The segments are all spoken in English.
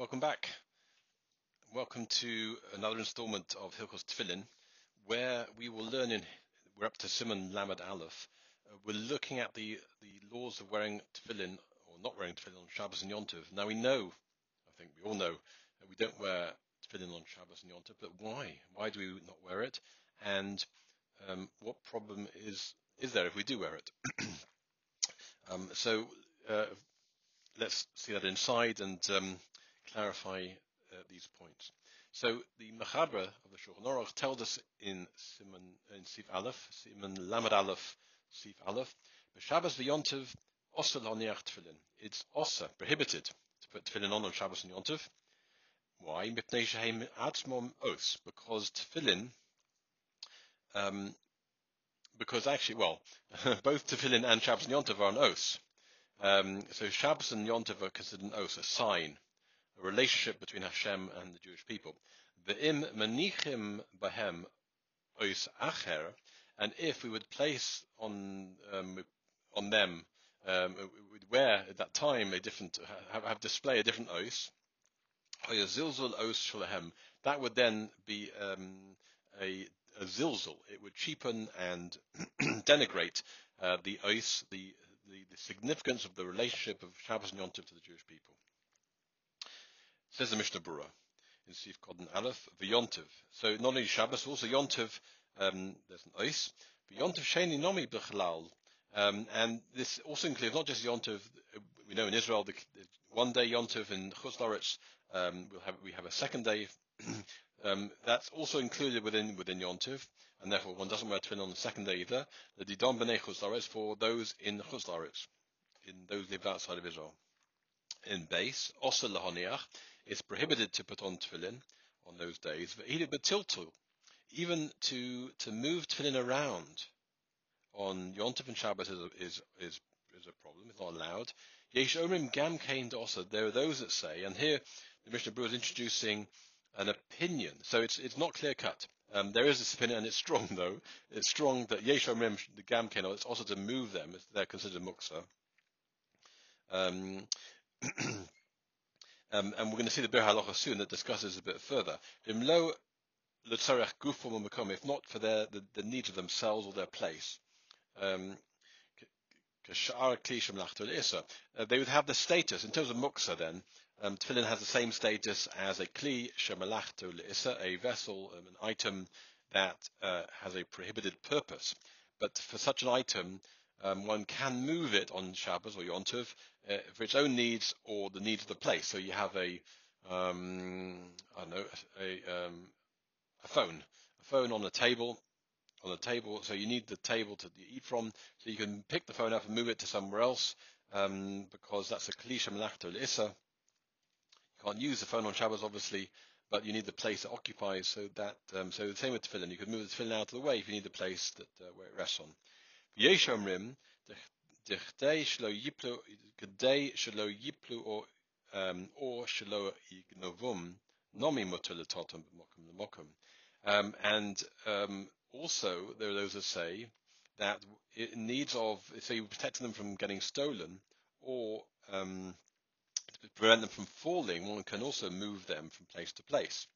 Welcome back. Welcome to another installment of Hilchos Tefillin, where we will learn in, we're up to Simon Lamed Aleph. Uh, we're looking at the, the laws of wearing tefillin or not wearing tefillin on Shabbos and Yontiv. Now we know, I think we all know, we don't wear tefillin on Shabbos and Yontiv, but why? Why do we not wear it? And um, what problem is, is there if we do wear it? um, so uh, let's see that inside and um, clarify uh, these points. So the Mechaber of the Shulchan Aruch tells us in Simon in Sif Aleph, Simon Lamed Aleph, Sif Aleph, B'Shabbos v'Yontiv Osa l'oniach tefillin. It's osa, prohibited to put tefillin on on Shabbos and Yontiv. Why? Mipnei shehem atzmom os, because tefillin, um, because actually, well, both tefillin and Shabbos and Yontiv are an os. Um, so Shabbos and Yontiv are considered an os, a sign a relationship between Hashem and the Jewish people. Ve'im manichim bahem ois acher, and if we would place on um, on them, um, would wear at that time a different, have, have display a different ois, zilzul os shalahem, that would then be um, a, a zilzul. It would cheapen and denigrate uh, the ois, the, the, the significance of the relationship of Shabbos and Yontif to the Jewish people. Says the Mishnah Berurah in Sif Kodin Aleph, V'yontiv. So not only Shabbos, also Yontiv, um, there's an ois. V'yontiv sheni nomi b'chalal. Um, and this also includes not just Yontiv, we know in Israel, the, one day Yontiv in Chutz um, we'll have, we have a second day. um, that's also included within within Yontiv, and therefore one doesn't wear tefillin on the second day either. The Didon B'nei Chutz for those in Chutz in those who live outside of Israel. In base, Osa Lahoniach, it's prohibited to put on tefillin on those days. but Even to to move tefillin around on Yontif and Shabbos is a, is is is a problem. It's not allowed. Yesh omrim gam kain also. There are those that say, and here the Mishnah Berurah is introducing an opinion. So it's it's not clear cut. Um, there is this opinion, and it's strong though. It's strong that yesh omrim the gam kain. It's also to move them. They're considered muksa. Um, Um, and we're going to see the Biur Halacha soon that discusses a bit further. If not for their, the, the needs of themselves or their place, um, uh, they would have the status, in terms of muksa then, um, tefillin has the same status as a kli shemalachto le'isa, a vessel, um, an item that uh, has a prohibited purpose. But for such an item, um, one can move it on Shabbos or Yom Tov uh, for its own needs or the needs of the place. So you have a, um, I don't know, a, um, a phone, a phone on a table, on a table. So you need the table to eat from. So you can pick the phone up and move it to somewhere else um, because that's a klisha melachto issa. You can't use the phone on Shabbos, obviously, but you need the place it occupies. So that, um, so the same with the tefillin. You can move the tefillin out of the way if you need the place that uh, where it rests on. ויש אומרים, דכדי שלא ייפלו, כדי שלא ייפלו או, או שלא יגנבום, נומי מותר לטוטם במוקם למוקם. Um, and um, also, there are those that say that in needs of, say, protecting them from getting stolen or um, to prevent them from falling, one can also move them from place to place.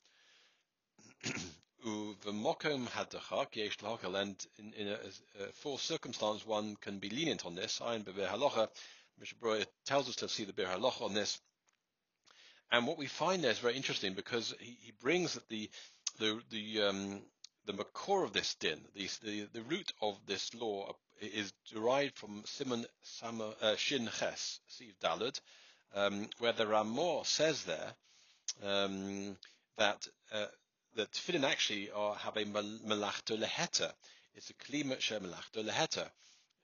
Uvemokom hadachak yesh lahakal, and in, in a, a, full circumstance, one can be lenient on this. Ayin beber halacha, Mishnah tells us to see the biur halacha on this. And what we find there is very interesting because he, he brings the the the um, the makor of this din, the, the the root of this law is derived from Simon Sama, uh, Shin Ches Siv Dalad, um, where the Ramah says there um, that uh, the tefillin actually are, have a melachto leheta. It's a klima she leheta.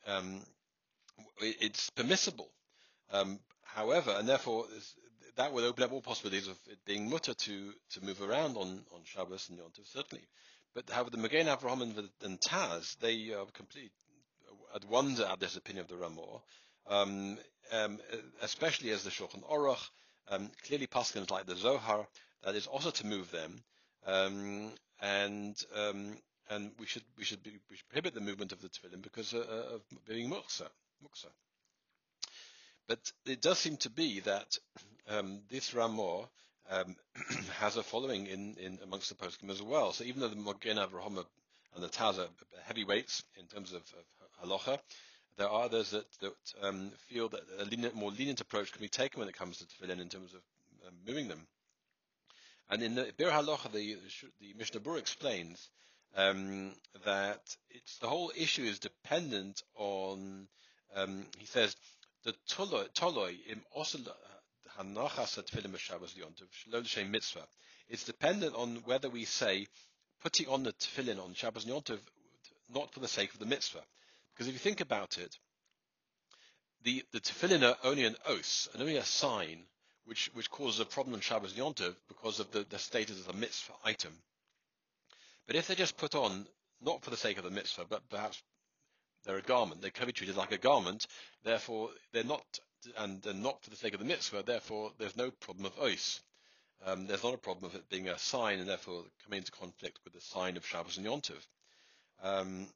Um, it's permissible. Um, however, and therefore that would open up all possibilities of it being mutter to, to move around on, on Shabbos and Yom Tov, certainly. But however, the Magen Avraham and, and Taz, they are completely at wonder at this opinion of the Ramah, um, um, especially as the Shulchan Aruch um, clearly paskins like the Zohar, that is also to move them, um, and um, and we should we should be, we should prohibit the movement of the tefillin because uh, uh of being muksa. muksa. But it does seem to be that um, this Ramah um, has a following in, in amongst the poskim as well. So even though the Mogen Avraham and the Taz are heavyweights in terms of, of halacha, there are others that, that um, feel that a lenient, more lenient approach can be taken when it comes to tefillin in terms of um, moving them. And in the Biur Halacha, the, the Mishnah Berurah explains um, that it's the whole issue is dependent on. Um, he says the toloi im osel hanachas yontiv mitzvah. It's dependent on whether we say putting on the tefillin on Shabbos yontiv not for the sake of the mitzvah, because if you think about it, the the tefillin are only an os and only a sign which which causes a problem on Shabbos yontiv because of the, the status of the mitzvah item. But if they're just put on not for the sake of the mitzvah, but perhaps they're a garment, they can be treated like a garment, therefore they're not, and they're not for the sake of the mitzvah, therefore there's no problem of ois. Um, there's not a problem of it being a sign and therefore coming into conflict with the sign of Shabbos and Yontiv. Um,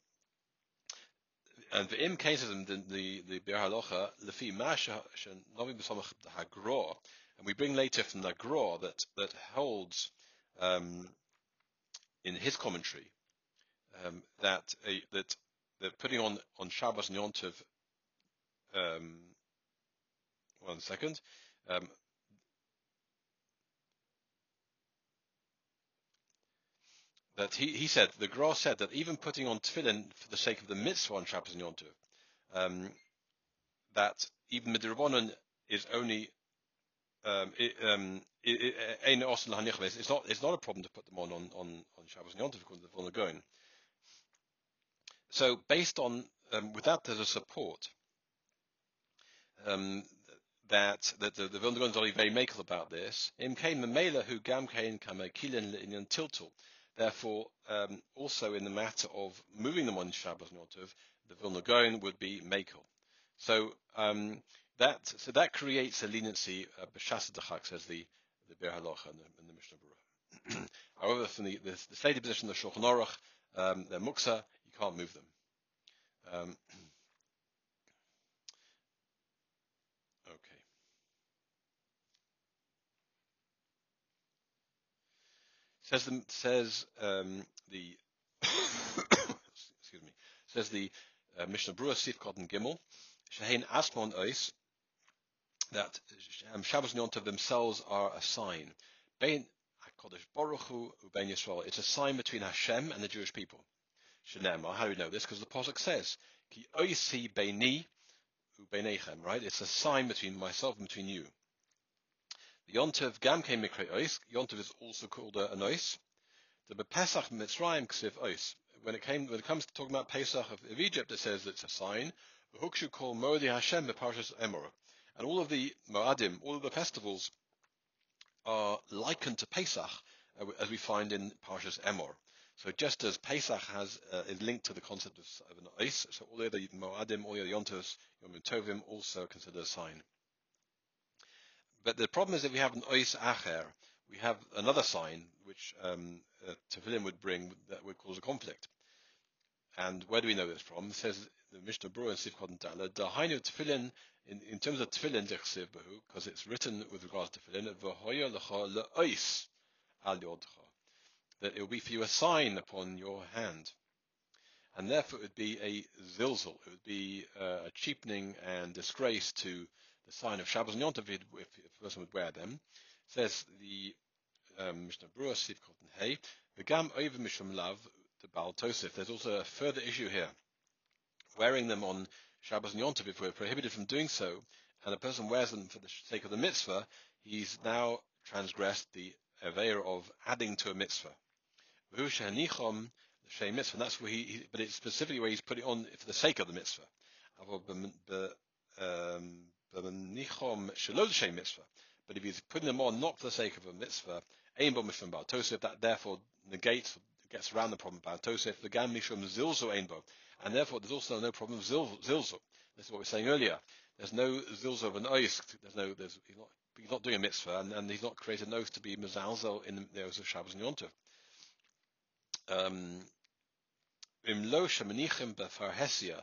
and the im cases in the the the Biur Halacha lefi novim b'samach hagra, and we bring later from the Gra that that holds um, in his commentary um, that uh, that that putting on on Shabbos and Yontiv. Um, one second. Um, that he, he said the Gra said that even putting on tefillin for the sake of the mitzvah on Shabbos and Yontiv, um, that even midrabanon is only um, it, um, it, it, it's not it's not a problem to put them on on on, on Shabbos and Yontif according to the Vilna So based on um, with that there's a support um, that that the, the Vilna is only very makel about this. Im kain memela who gam kain kama kilin in tiltul. Therefore, um, also in the matter of moving them on Shabbos and the Vilna Gaon would be makel. So um, that so that creates a leniency. Uh, B'shas says the the Biur Halacha and the, and the Mishnah Berurah. However, from the, the, the stated position of the Shulchan Aruch, um, they're muksa. You can't move them. Um, okay. Says the says um, the excuse me says the uh, Mishnah Berurah Sif Cotton Gimel Shehein Asmon Ois that um, Shabbos and themselves are a sign. Bein HaKadosh Baruch Hu Ubein Yisrael. It's a sign between Hashem and the Jewish people. Shenema. How do we know this? Because the pasuk says, "Ki oisi beini ubeinechem." Right? It's a sign between myself and between you. The Yontiv Gam Mikre Ois. Is also called an Ois. The Pesach Mitzrayim Ksiv Ois. When it came, when it comes to talking about Pesach of, of Egypt, it says it's a sign. Hukshu call Modi Hashem Beparshas Emor. And all of the Moadim, all of the festivals are likened to Pesach, uh, as we find in Parshas Emor. So just as Pesach has uh, is linked to the concept of, of an ice, so all the other Moadim, all the Yontos, Yom Tovim also consider a sign. But the problem is that we have an ois acher, we have another sign which um, uh, tefillin would bring that would cause a conflict. And where do we know this from? It says the Mishnah Berurah in Sif Kodan Dala, Dahainu tefillin in, in terms of tefillin because it's written with regards to tefillin, that it will be for you a sign upon your hand. And therefore it would be a zilzal, it would be uh, a cheapening and disgrace to the sign of Shabbos and Yom if, if a person would wear them. Says the um, Mishnah Berurah, Siv Kotten Hey, the Gam over Mishum Lav, the Baal Tosif. There's also a further issue here. Wearing them on Shabbos and Yom if we're prohibited from doing so, and a person wears them for the sake of the mitzvah, he's now transgressed the aver of adding to a mitzvah. And that's where he, he, but it's specifically where he's put it on for the sake of the mitzvah. But if he's putting them on not for the sake of a mitzvah, that therefore negates, gets around the problem about Tosef, the Gam Mishum Zilzo Einbo. And therefore, there's also no problem of zilzal. This is what we were saying earlier. There's no zilzal of an ois. There's no, there's, he's, not, he's not doing a mitzvah, and, and he's not created an oath to be mezalzel in the oaths of Shabbos and. Um, lo shemanichim befarhesia,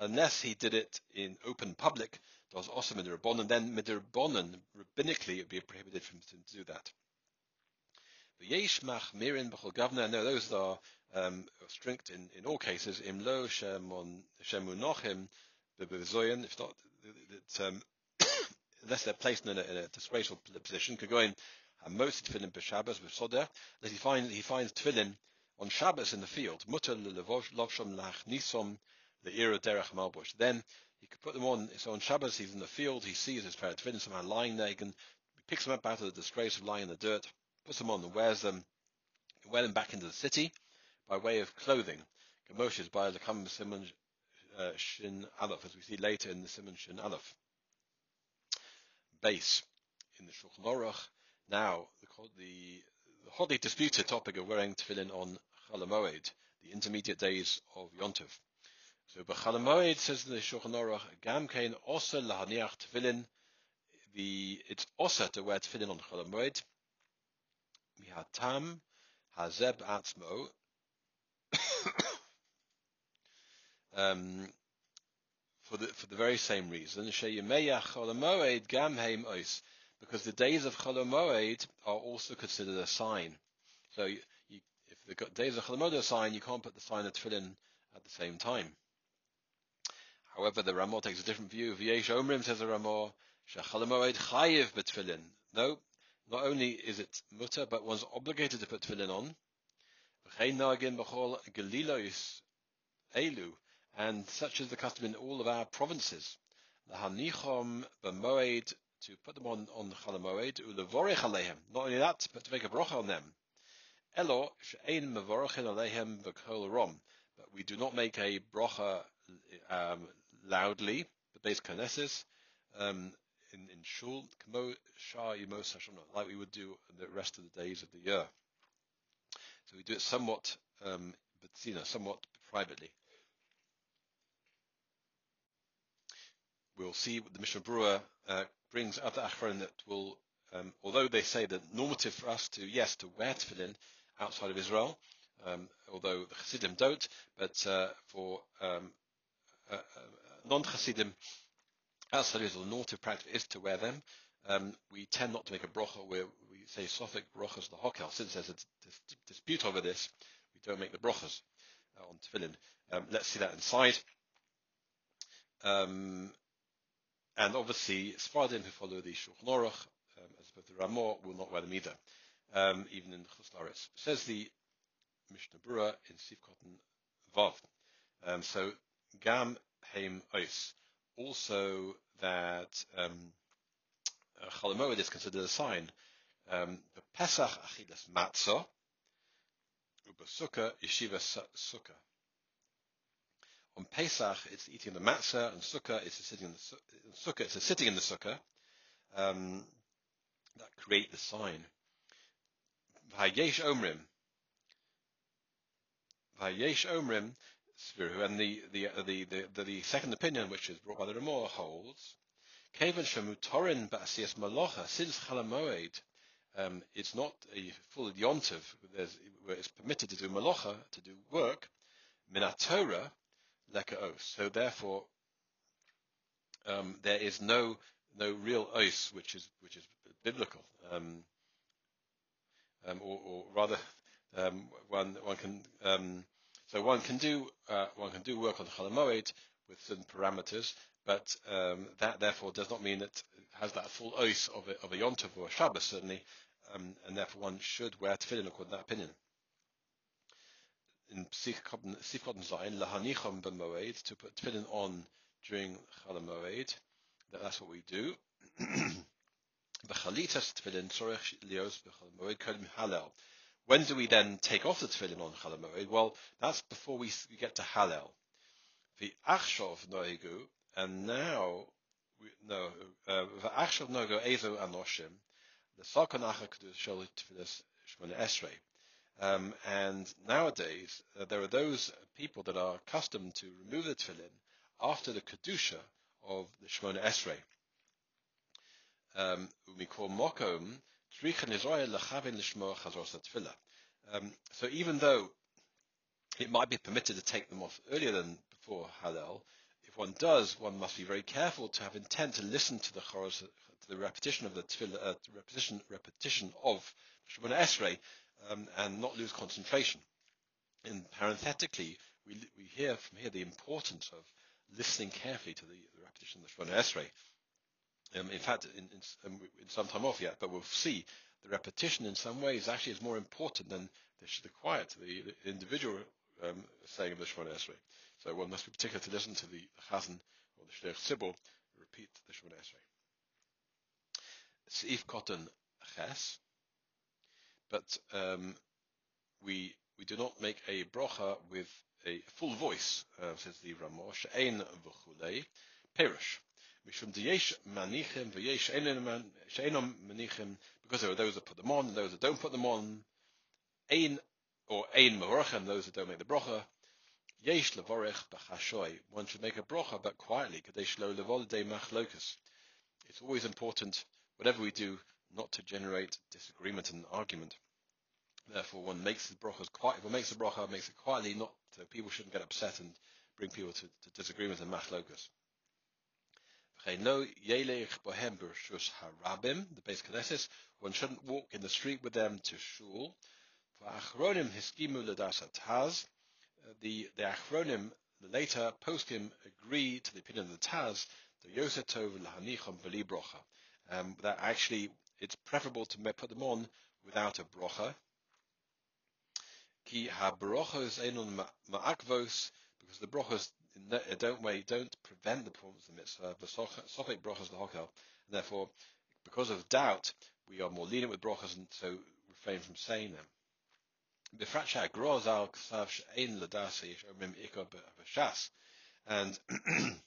unless he did it in open public, was also midrabanan, then midrabanan, rabbinically, it would be prohibited for him to do that. The Yesh machmirin b'chol gavna. No, those are um, strict in, in all cases. Im lo shemunochim b'bezoyin. If not, that, um, unless they're placed in a, in a disgraceful position, could go in and most tefillin b'Shabbos b'soder. That he finds he finds tefillin on Shabbos in the field. Mutter lovshom lach nisom le'ira derech malbush. Then he could put them on. So on Shabbos he's in the field. He sees his pair of tefillin somehow lying there. He can he picks them up out of the disgrace of lying in the dirt, puts them on and wears them, wear them back into the city by way of clothing. Gamoshes by the Kam Simon uh, Shin Aleph, as we see later in the Simon Shin Aleph. Base in the Shulchan Aruch. Now, the, the, the hotly disputed topic of wearing tefillin on Chalamoed, the intermediate days of Yontiv. So, B'Chalamoed says in the Shulchan Aruch, Gam Kain Osa Lahaniach Tefillin, the, it's Osa to wear tefillin on Chalamoed, Mihatam Hazeb Atzmo, um, for the for the very same reason, because the days of Cholomoed are also considered a sign. So you, you, if the days of Cholomoed are a sign, you can't put the sign of Tefillin at the same time. However, the Ramah takes a different view. V'yesh Omrim says the Ramah, Shecholomoed chayiv betfillin. No, not only is it mutter, but one's obligated to put tefillin on. Elu, and such is the custom in all of our provinces. Lahanichom b'moed to put them on on chalamoed ulevorech alehem. Not only that, but to make a bracha on them. Elo she'ein mevorachin alehem b'kol rom. But we do not make a bracha um, loudly, base kanesis, um, in in shul like we would do the rest of the days of the year. So we do it somewhat, um, but you know, somewhat privately. We'll see what the Mishnah Brewer uh, brings other achron that will, um, although they say that normative for us to, yes, to wear tefillin outside of Israel, um, although the Chassidim don't, but uh, for um, uh, non-Chassidim outside of Israel, the normative practice is to wear them. Um, we tend not to make a brocha where we say Sophic brochas lahokel. Since there's a dispute over this, we don't make the brochas uh, on tefillin. Um, let's see that inside. Um, and obviously, Sfardim who follow the Shulchan Aruch, um, as opposed to Ramah, will not wear them either, um, even in the Says the Mishnah Berurah in Sifkotten Vav. Um, so, Gam Heim Ois. Also, that um, Chalamoed is considered a sign. Um, the Pesach Achilas Matzah, Uba Yeshiva Sukkah. On Pesach, it's eating the matzah, and Sukkah, it's sitting in the Sukkah, it's sitting in the Sukkah. Um, that create the sign. Vayesh Omrim. Vayesh Omrim, and the the, the the, the second opinion, which is brought by the Ramah, holds Shemutorin Malocha, since Chalamoed, um, it's not a full yontiv where it's permitted to do malocha, to do work, minatora, leka os. So therefore, um, there is no no real os which is which is biblical, um, um, or, or, rather, um, one one can um, so one can do uh, one can do work on chalamoed with certain parameters, but um, that therefore does not mean it has that full oath of a, of a yontiv or a Shabbos certainly, um, and therefore one should wear tefillin according to that opinion. In Sifkot Zayin, lahanicham b'moed, to put tefillin on during Chol Moed, that, that's what we do. B'chalitas tefillin tzorech lios b'Chol Moed kodim halel. When do we then take off the tefillin on Chol? Well, that's before we, we get to Hallel. The achshov noigu, and now no, uh, the achshov noigu ezo anoshim the Salkanacha Shel Tfilis Shmona Esrei. Um, and nowadays, uh, there are those people that are accustomed to remove the tefillin after the kedusha of the Shmona Esrei. Um, we call mokom um, So even though it might be permitted to take them off earlier than before Hallel, if one does, one must be very careful to have intent to listen to the choros, to the repetition of the tefillah, uh, repetition, repetition of Shemona Esrei, um, and not lose concentration. And parenthetically, we, we hear from here the importance of listening carefully to the, the repetition of the Shemona Esrei. Um, in fact, in, in, um, in, some time off yet, but we'll see the repetition in some ways actually is more important than the, the quiet, the, the individual um, saying of the Shemona Esrei. So one must be particular to listen to the Chazan or the Shliach Tzibur repeat the Shemona Esrei. Seif Cotton Ches, but um, we we do not make a brocha with a full voice, uh, says the Ramah. She'ein v'chulei perish. Mishum v'yesh because there are those that put them on and those that don't put them on. Ein or ein mavorachem, those that don't make the brocha. Yesh b'chashoy. One should make a brocha, but quietly. Kadesh lo machlokus. It's always important, whatever we do, not to generate disagreement and argument. Therefore, one makes the brachas quiet. One makes the bracha, makes it quietly, not so people shouldn't get upset and bring people to, to disagreement and machlokus. No yelech bohem b'rshus harabim, the base knesses. One shouldn't walk in the street with them to shul. For achronim the, the Achronim, the later poskim, agree to the opinion of the Taz, the Yosef Tov Lahanicham Veli Brocha, um, that actually it's preferable to put them on without a brocha. Ki ha-brochos einun ma'akvos, because the brochos don't way don't prevent the performance of the mitzvah. The sofek brochos lahokel, and therefore, because of doubt, we are more lenient with brochos and so refrain from saying them. And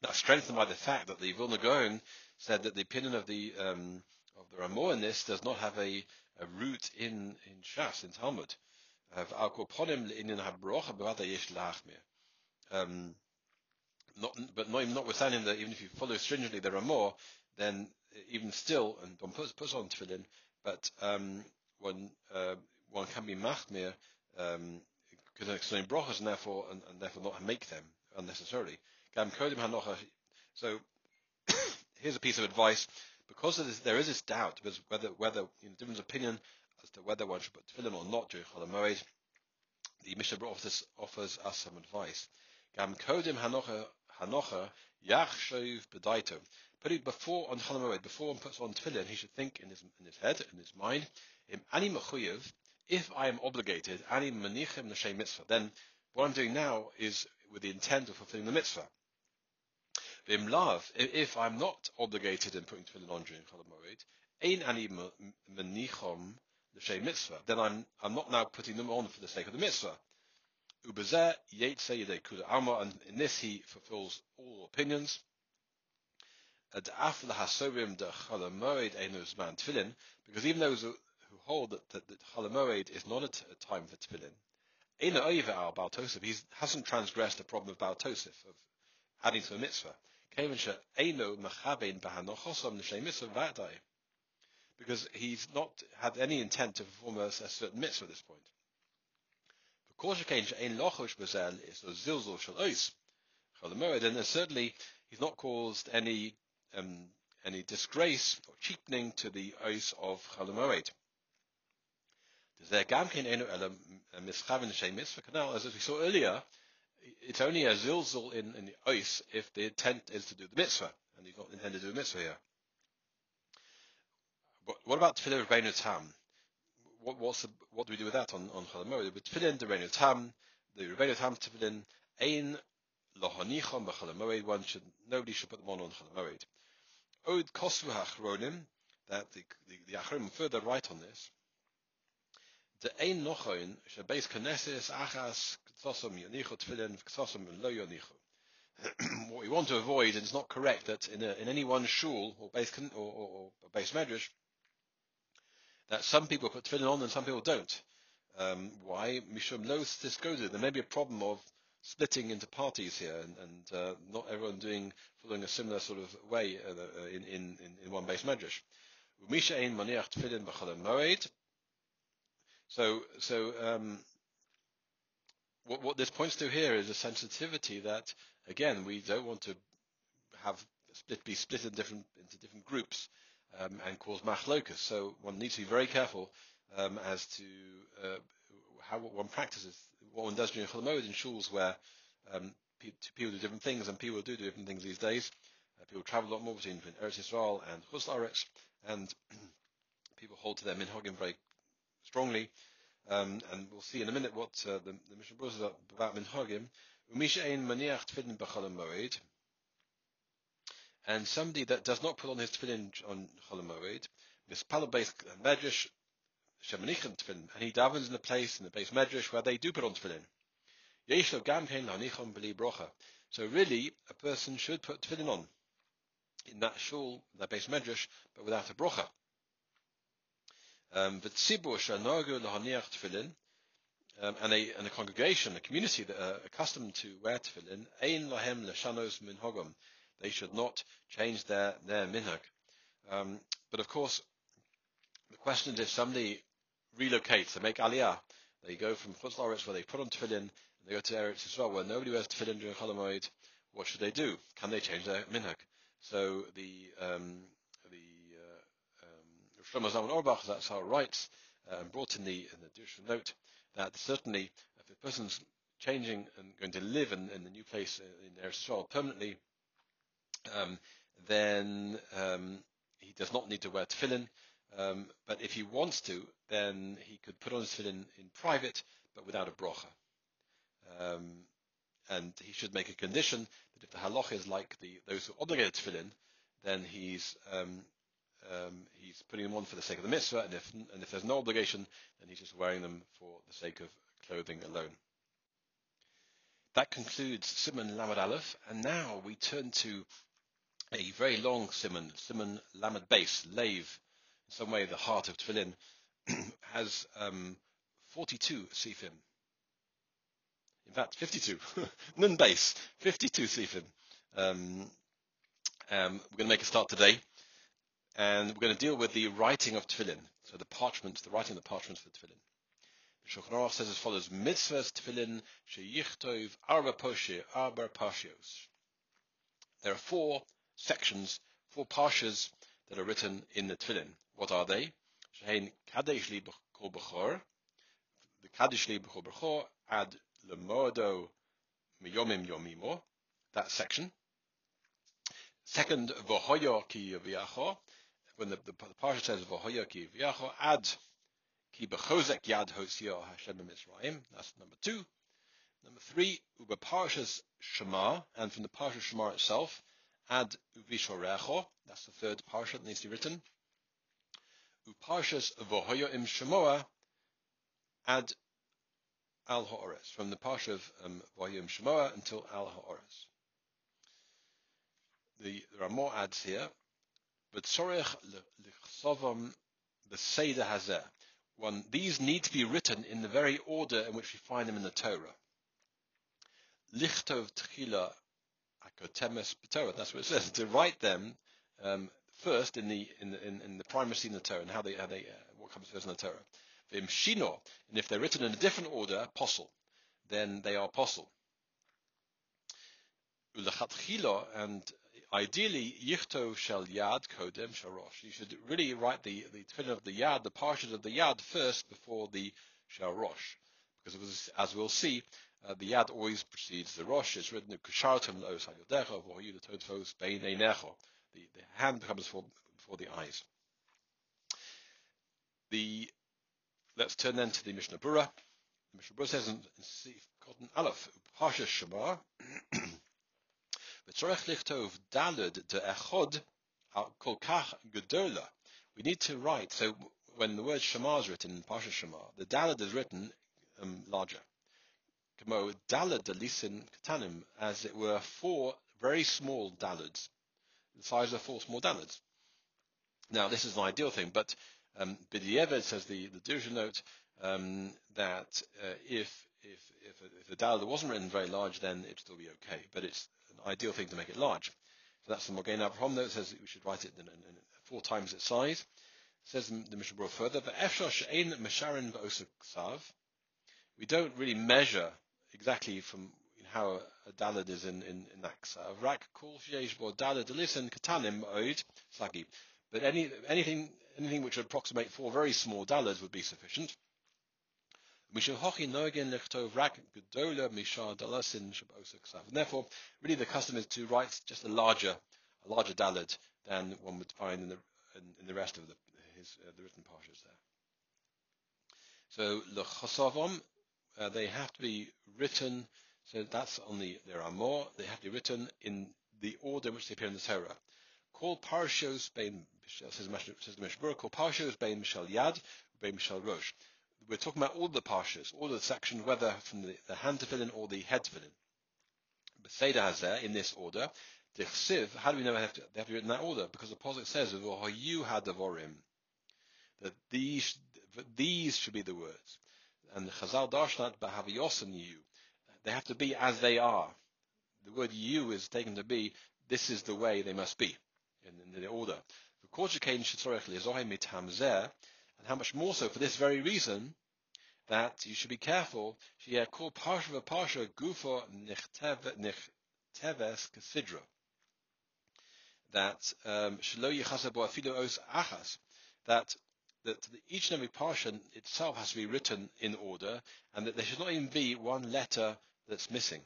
that's strengthened by the fact that the Vilna Gaon said that the opinion of the um, of the Ramah in this does not have a, a root in in Shas in Talmud. Um, not, but not, notwithstanding that, even if you follow stringently there are more. then even still, and one puts, puts on tefillin, but um, one uh, one can be machmir um, concerning brachas and therefore and, and, therefore not make them unnecessarily. So here's a piece of advice. Because this, there is this doubt whether whether you know, different opinion as to whether one should put tefillin or not during Chol the Mishnah offers, offers us some advice. Gam kodim hanocha hanocha yachshuv bedaito. Put it before on Chol before one puts on tefillin, he should think in his in his head, in his mind, ani mechuyev if I am obligated, ani manichem l'shem mitzvah, then what I'm doing now is with the intent of fulfilling the mitzvah. Vim lav, if I'm not obligated in putting tefillin on during Chol Moed, ein ani manichom l'shem mitzvah, then I'm I'm not now putting them on for the sake of the mitzvah. Ubezeh yetze yedei kula alma, and in this he fulfills all opinions. Because even those who hold that, that, that Chalamoed is not a, t- a time for tefillin, Eina Oiva al Baal he hasn't transgressed the problem of Baal of adding to a mitzvah. Because he's not had any intent to perform a, a certain mitzvah at this point. And certainly he's not caused any um, any disgrace or cheapening to the oath of Chalamoed. As we saw earlier, it's only a zilzul in, in the oath if the intent is to do the mitzvah, and he's not intended to do a mitzvah here. But what about tefillah Rebbeinu Tam? What, what's the, what do we do with that on on Chalamoid? With tefillin Rebbeinu Tam, the Rebbeinu Tam tefillin ein lohanichom b'Chalamoid. One should nobody should put them on on Chalamoid. Od kosu hachronim that the the, the achronim further write on this the ein nochoin shebeis knesses achas ktsosom yonichu tefillin ktsosom lo yonichu. What we want to avoid, and it's not correct that in, a, in any one shul or base or, or, or base medrash, that some people put tefillin on and some people don't. Um, why? Mishum lo tisgodu. There may be a problem of splitting into parties here, and, and uh, not everyone doing following a similar sort of way uh, uh in, in, in one base medrash. So, so um, what, what this points to here is a sensitivity that again, we don't want to have split be split in different into different groups um, and cause machlokas. So one needs to be very careful um, as to uh, how one practices what one does during Chol in shuls where um, people do different things and people do different things these days. Uh, people travel a lot more between, between Eretz Yisrael and Chutz La'aretz, and people hold to their minhagim very strongly. Um, and we'll see in a minute what uh, the, the Mishnah Berurah is about minhagim. And somebody that does not put on his tefillin on Chol Moed, mispal beis medrash shemanichin tefillin, and he davens in the place in the base medrash where they do put on tefillin. Yesh gam kein lanichon b'li brocha. So really, a person should put tefillin on in that shul, that base medrash, but without a brocha. Um, um, and, a, and a congregation, a community that are accustomed to wear tefillin, ein lahem leshanos minhagam. They should not change their, their minhag. Um, but of course, the question is if somebody relocates, they make aliyah, they go from Chutz where they put on tefillin, and they go to Eretz Yisrael where nobody wears tefillin during Chol what should they do? Can they change their minhag? So the um, the uh, um, Auerbach, that's how it writes, um, brought in the in the additional note that certainly if a person's changing and going to live in, in the new place in Eretz Yisrael permanently, um, then um, he does not need to wear tefillin. Um, but if he wants to, then he could put on his tefillin in private, but without a brocha. Um, and he should make a condition that if the halach is like the those who obligate tefillin, then he's um, um, he's putting them on for the sake of the mitzvah, and if and if there's no obligation, then he's just wearing them for the sake of clothing alone. That concludes Simon Lamed Aleph, and now we turn to a very long simon, simon lamed base, lave, in some way the heart of tefillin, has um, 42 sifim. In fact, 52. Nun base, 52 sifim. Um, um, we're going to make a start today, and we're going to deal with the writing of tefillin, so the parchment, the writing of the parchment for tefillin. Shulchan Aruch says as follows: Mitzvahs tefillin sheyichtov arba poshe arba pashios. There are four sections, four parshas that are written in the Tefillin. What are they? Kadesh b'chor, the Kadesh li b'chol b'chor ad lemodo miyomim yomimo, that section. Second, v'hoyo ki yaviacho, when the, the, the parsha says v'hoyo ki yaviacho, ad ki b'chozek yad hosio Hashem Mitzrayim, that's number two. Number three, uba parshas Shema, and from the parsha Shema itself, Ad uvishorecho, that's the third parsha that needs to be written. Uparshas vohoyo im shemoa, ad al ha'ores, from the parsha of um, vohoyo im shemoa until al ha'ores. The, there are more ads here. But sorech lichsovam b'seder hazeh. One, these need to be written in the very order in which we find them in the Torah. Lichtov tchila Kotemes Torah. That's what it says. To write them um, first in the in the in, in the primacy in the Torah and how they how they uh, what comes first in the Torah. Vim shino, and if they're written in a different order, apostle, then they are apostle. Ulachatchila, and ideally yichto shel yad kodem sharosh. You should really write the the tefillin of the yad, the parshas of the yad first before the sharosh, because was, as we'll see, uh, the yad always precedes the rosh. It's written bein einecho. The the hand comes before, before the eyes. The let's turn then to the Mishnah Bura. The Mishnah Bura says in, in Sif Cotton Aleph Parsha Shema v'tzorech lichtov dalad de echod kol kach gedola. We need to write so when the word Shema is written in Parsha Shema, the dalad is written um, larger. Kamo dalad dalisin katanim, as it were four very small dalads, the size of four small dalads. Now, this is an ideal thing, but um, Bidiyeved says the, the Dirshu note um, that uh, if if if, if the dalad wasn't written very large, then it'd still be okay. But it's an ideal thing to make it large. So that's the Mogen Avraham note says we should write it in, in, in four times its size. Says the Mishnah further, We don't really measure exactly from how a dalad is in, in, in Aksa. Rak kol sheyesh bo dalad listen katanim oid slagi. But any, anything, anything which would approximate four very small dalads would be sufficient. And therefore, really the custom is to write just a larger, a larger dalad than one would find in the in, in the rest of the his uh, the written parshas there. So uh, they have to be written. So that's on the there are more. They have to be written in the order in which they appear in the Torah. Call parshos bein says the Mishmur. Call parshos bein mishal yad bein mishal rosh. We're talking about all the parshas, all the sections, whether from the, the hand to fill in or the head to fill in. Beseda has there in this order. Dichsiv, how do we know they have, to, they have to be written in that order? Because the Prophet says, you had that these these should be the words. And Chazal Darshanat Bahaviyosan you. They have to be as they are. The word you is taken to be this is the way they must be in, in the order. And how much more so for this very reason that you should be careful. Call parsha parsha gufo nichteves kasidra. That um. That that each and every portion itself has to be written in order, and that there should not even be one letter that's missing.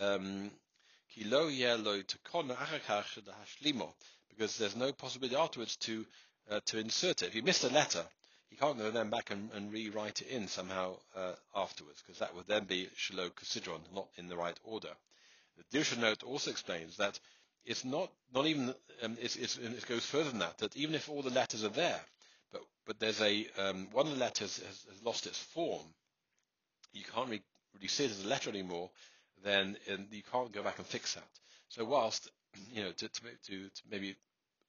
Um, because there's no possibility afterwards to uh, to insert it. If you missed a letter, you can't go then back and, and rewrite it in somehow uh, afterwards, because that would then be shelo kasidron, not in the right order. The Dirshu note also explains that it's not not even um, it's, it's, it goes further than that. That even if all the letters are there, but but there's a um, one of the letters has, has, lost its form, you can't really, really see it as a letter anymore. Then you can't go back and fix that. So whilst you know to to, to, to maybe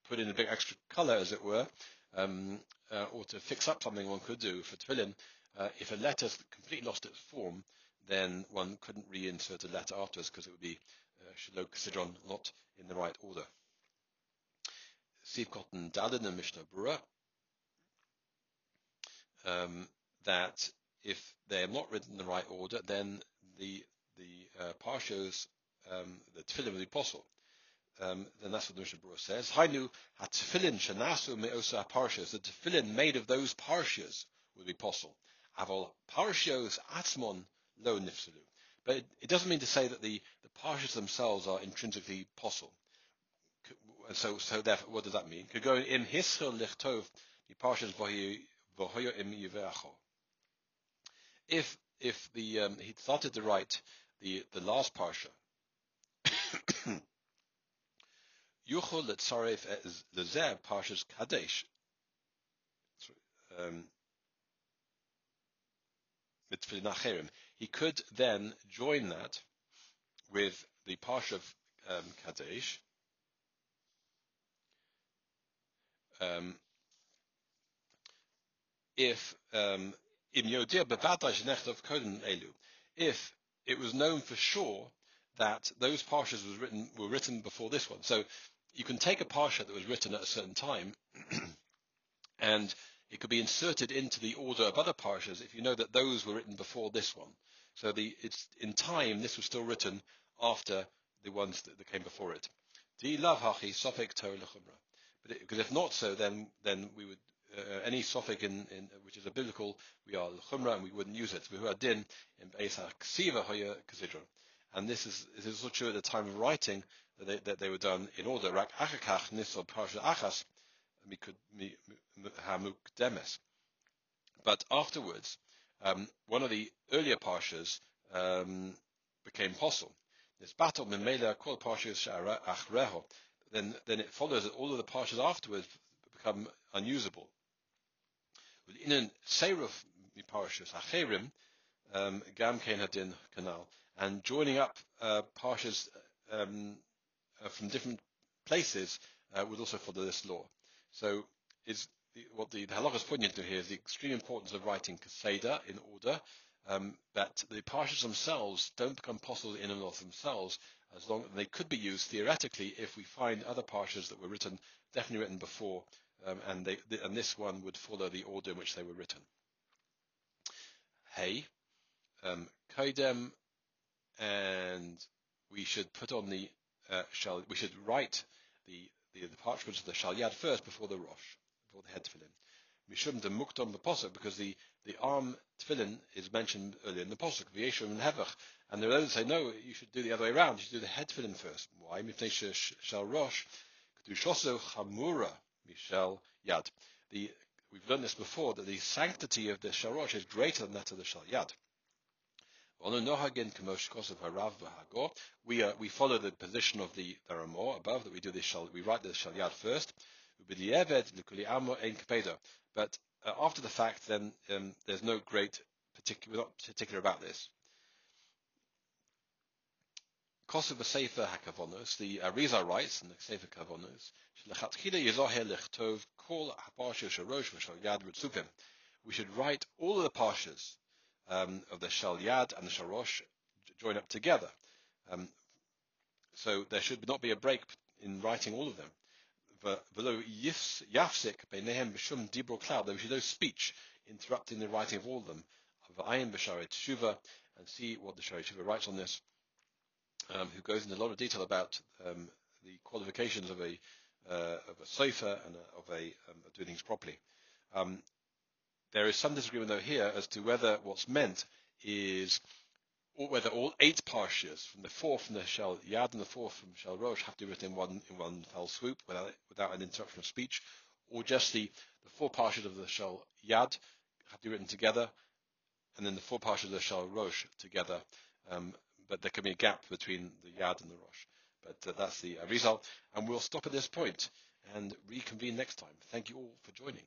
put in a bit extra color, as it were, um, uh, or to fix up something one could do for tefillin, uh, if a letter's completely lost its form, then one couldn't reinsert a letter afterwards because it would be Shalok Sidron not in the right order. Steve Cotton Dalin and Mishnah Berurah um, that if they are not written in the right order, then the the uh, parshos, um, the tefillin will be posul. Um, then that's what the Mishnah Berurah says. Hainu hatefillin shanasu meosa parshas. The tefillin made of those parshas would be posul. Avol parshos atzmon lo nifsalu. But it, it, doesn't mean to say that the, the parshas themselves are intrinsically posul. So, so therefore, what does that mean? Could go im hischel lichtov the parshas v'hoyo im yiveacho. If if the um, he started to write the the last parsha, yuchol letzaref lezeh parshas kadesh. Um, he could then join that with the Parsha of um, Kadesh, um, if um, if it was known for sure that those parshas was written were written before this one. So you can take a parsha that was written at a certain time and it could be inserted into the order of other parshas if you know that those were written before this one. So the, it's in time this was still written after the ones that, that came before it. But because if not so, then then we would uh, any suffix in, in, which is a biblical we are l'chumra and we wouldn't use it. Din in. And this is this is also true at the time of writing that they, that they were done in order. Hamukdemes. But afterwards, um, one of the earlier parshas um, became posul. This battle memela kol parshas achreho. Then, then it follows that all of the parshas afterwards become unusable. In an seruf parshas acherim, um, gam kein hadin canal, and joining up uh, parshas um, uh, from different places uh, would also follow this law. So is the, what the, the is pointing to here is the extreme importance of writing kaseda in order, um, that the parshas themselves don't become posul in and of themselves, as long as they could be used theoretically if we find other parshas that were written, definitely written before, um, and, they, and this one would follow the order in which they were written. Hey, um, and we should put on the uh, shal. We should write the the, the parchment of the shalyad first before the rosh, before the head tefillin. Mishum de mukdom the posuk because the the arm tefillin is mentioned earlier in the posuk v'yeshum and hevach, and the others say no, you should do the other way around. You should do the head tefillin first. Why? Mifnei shal rosh kedushoso chamura mishal yad. The we've learned this before that the sanctity of the sharosh is greater than that of the shalyad. We uh, we follow the position of the there are more above that we do this shal we write the shalyad first. But uh, after the fact, then um, there's no great particular not particular about this. Kosovo Sefer Hakavonos, the Arizal writes in the Sefer Kavonos, we should write all of the parshas um, of the Shal Yad and the Sharosh join up together. Um, so there should not be a break in writing all of them. Below Yafsik Beinehem B'Shum Dibro Cloud, there should be no speech interrupting the writing of all of them. Of Ayin B'Shaarei Teshuva, and see what the Shaarei Teshuva writes on this, um, who goes into a lot of detail about um, the qualifications of a uh, of a sofer and a, of a um, doing things properly. Um, there is some disagreement though here as to whether what's meant is whether all eight parshas from the four from the Shel Yad and the four from Shel Rosh have to be written in one in one fell swoop without without an interruption of speech, or just the, the four parshas of the Shel Yad have to be written together, and then the four parshas of the Shel Rosh together. Um, but there can be a gap between the Yad and the Rosh. But uh, that's the uh, result, and we'll stop at this point and reconvene next time. Thank you all for joining.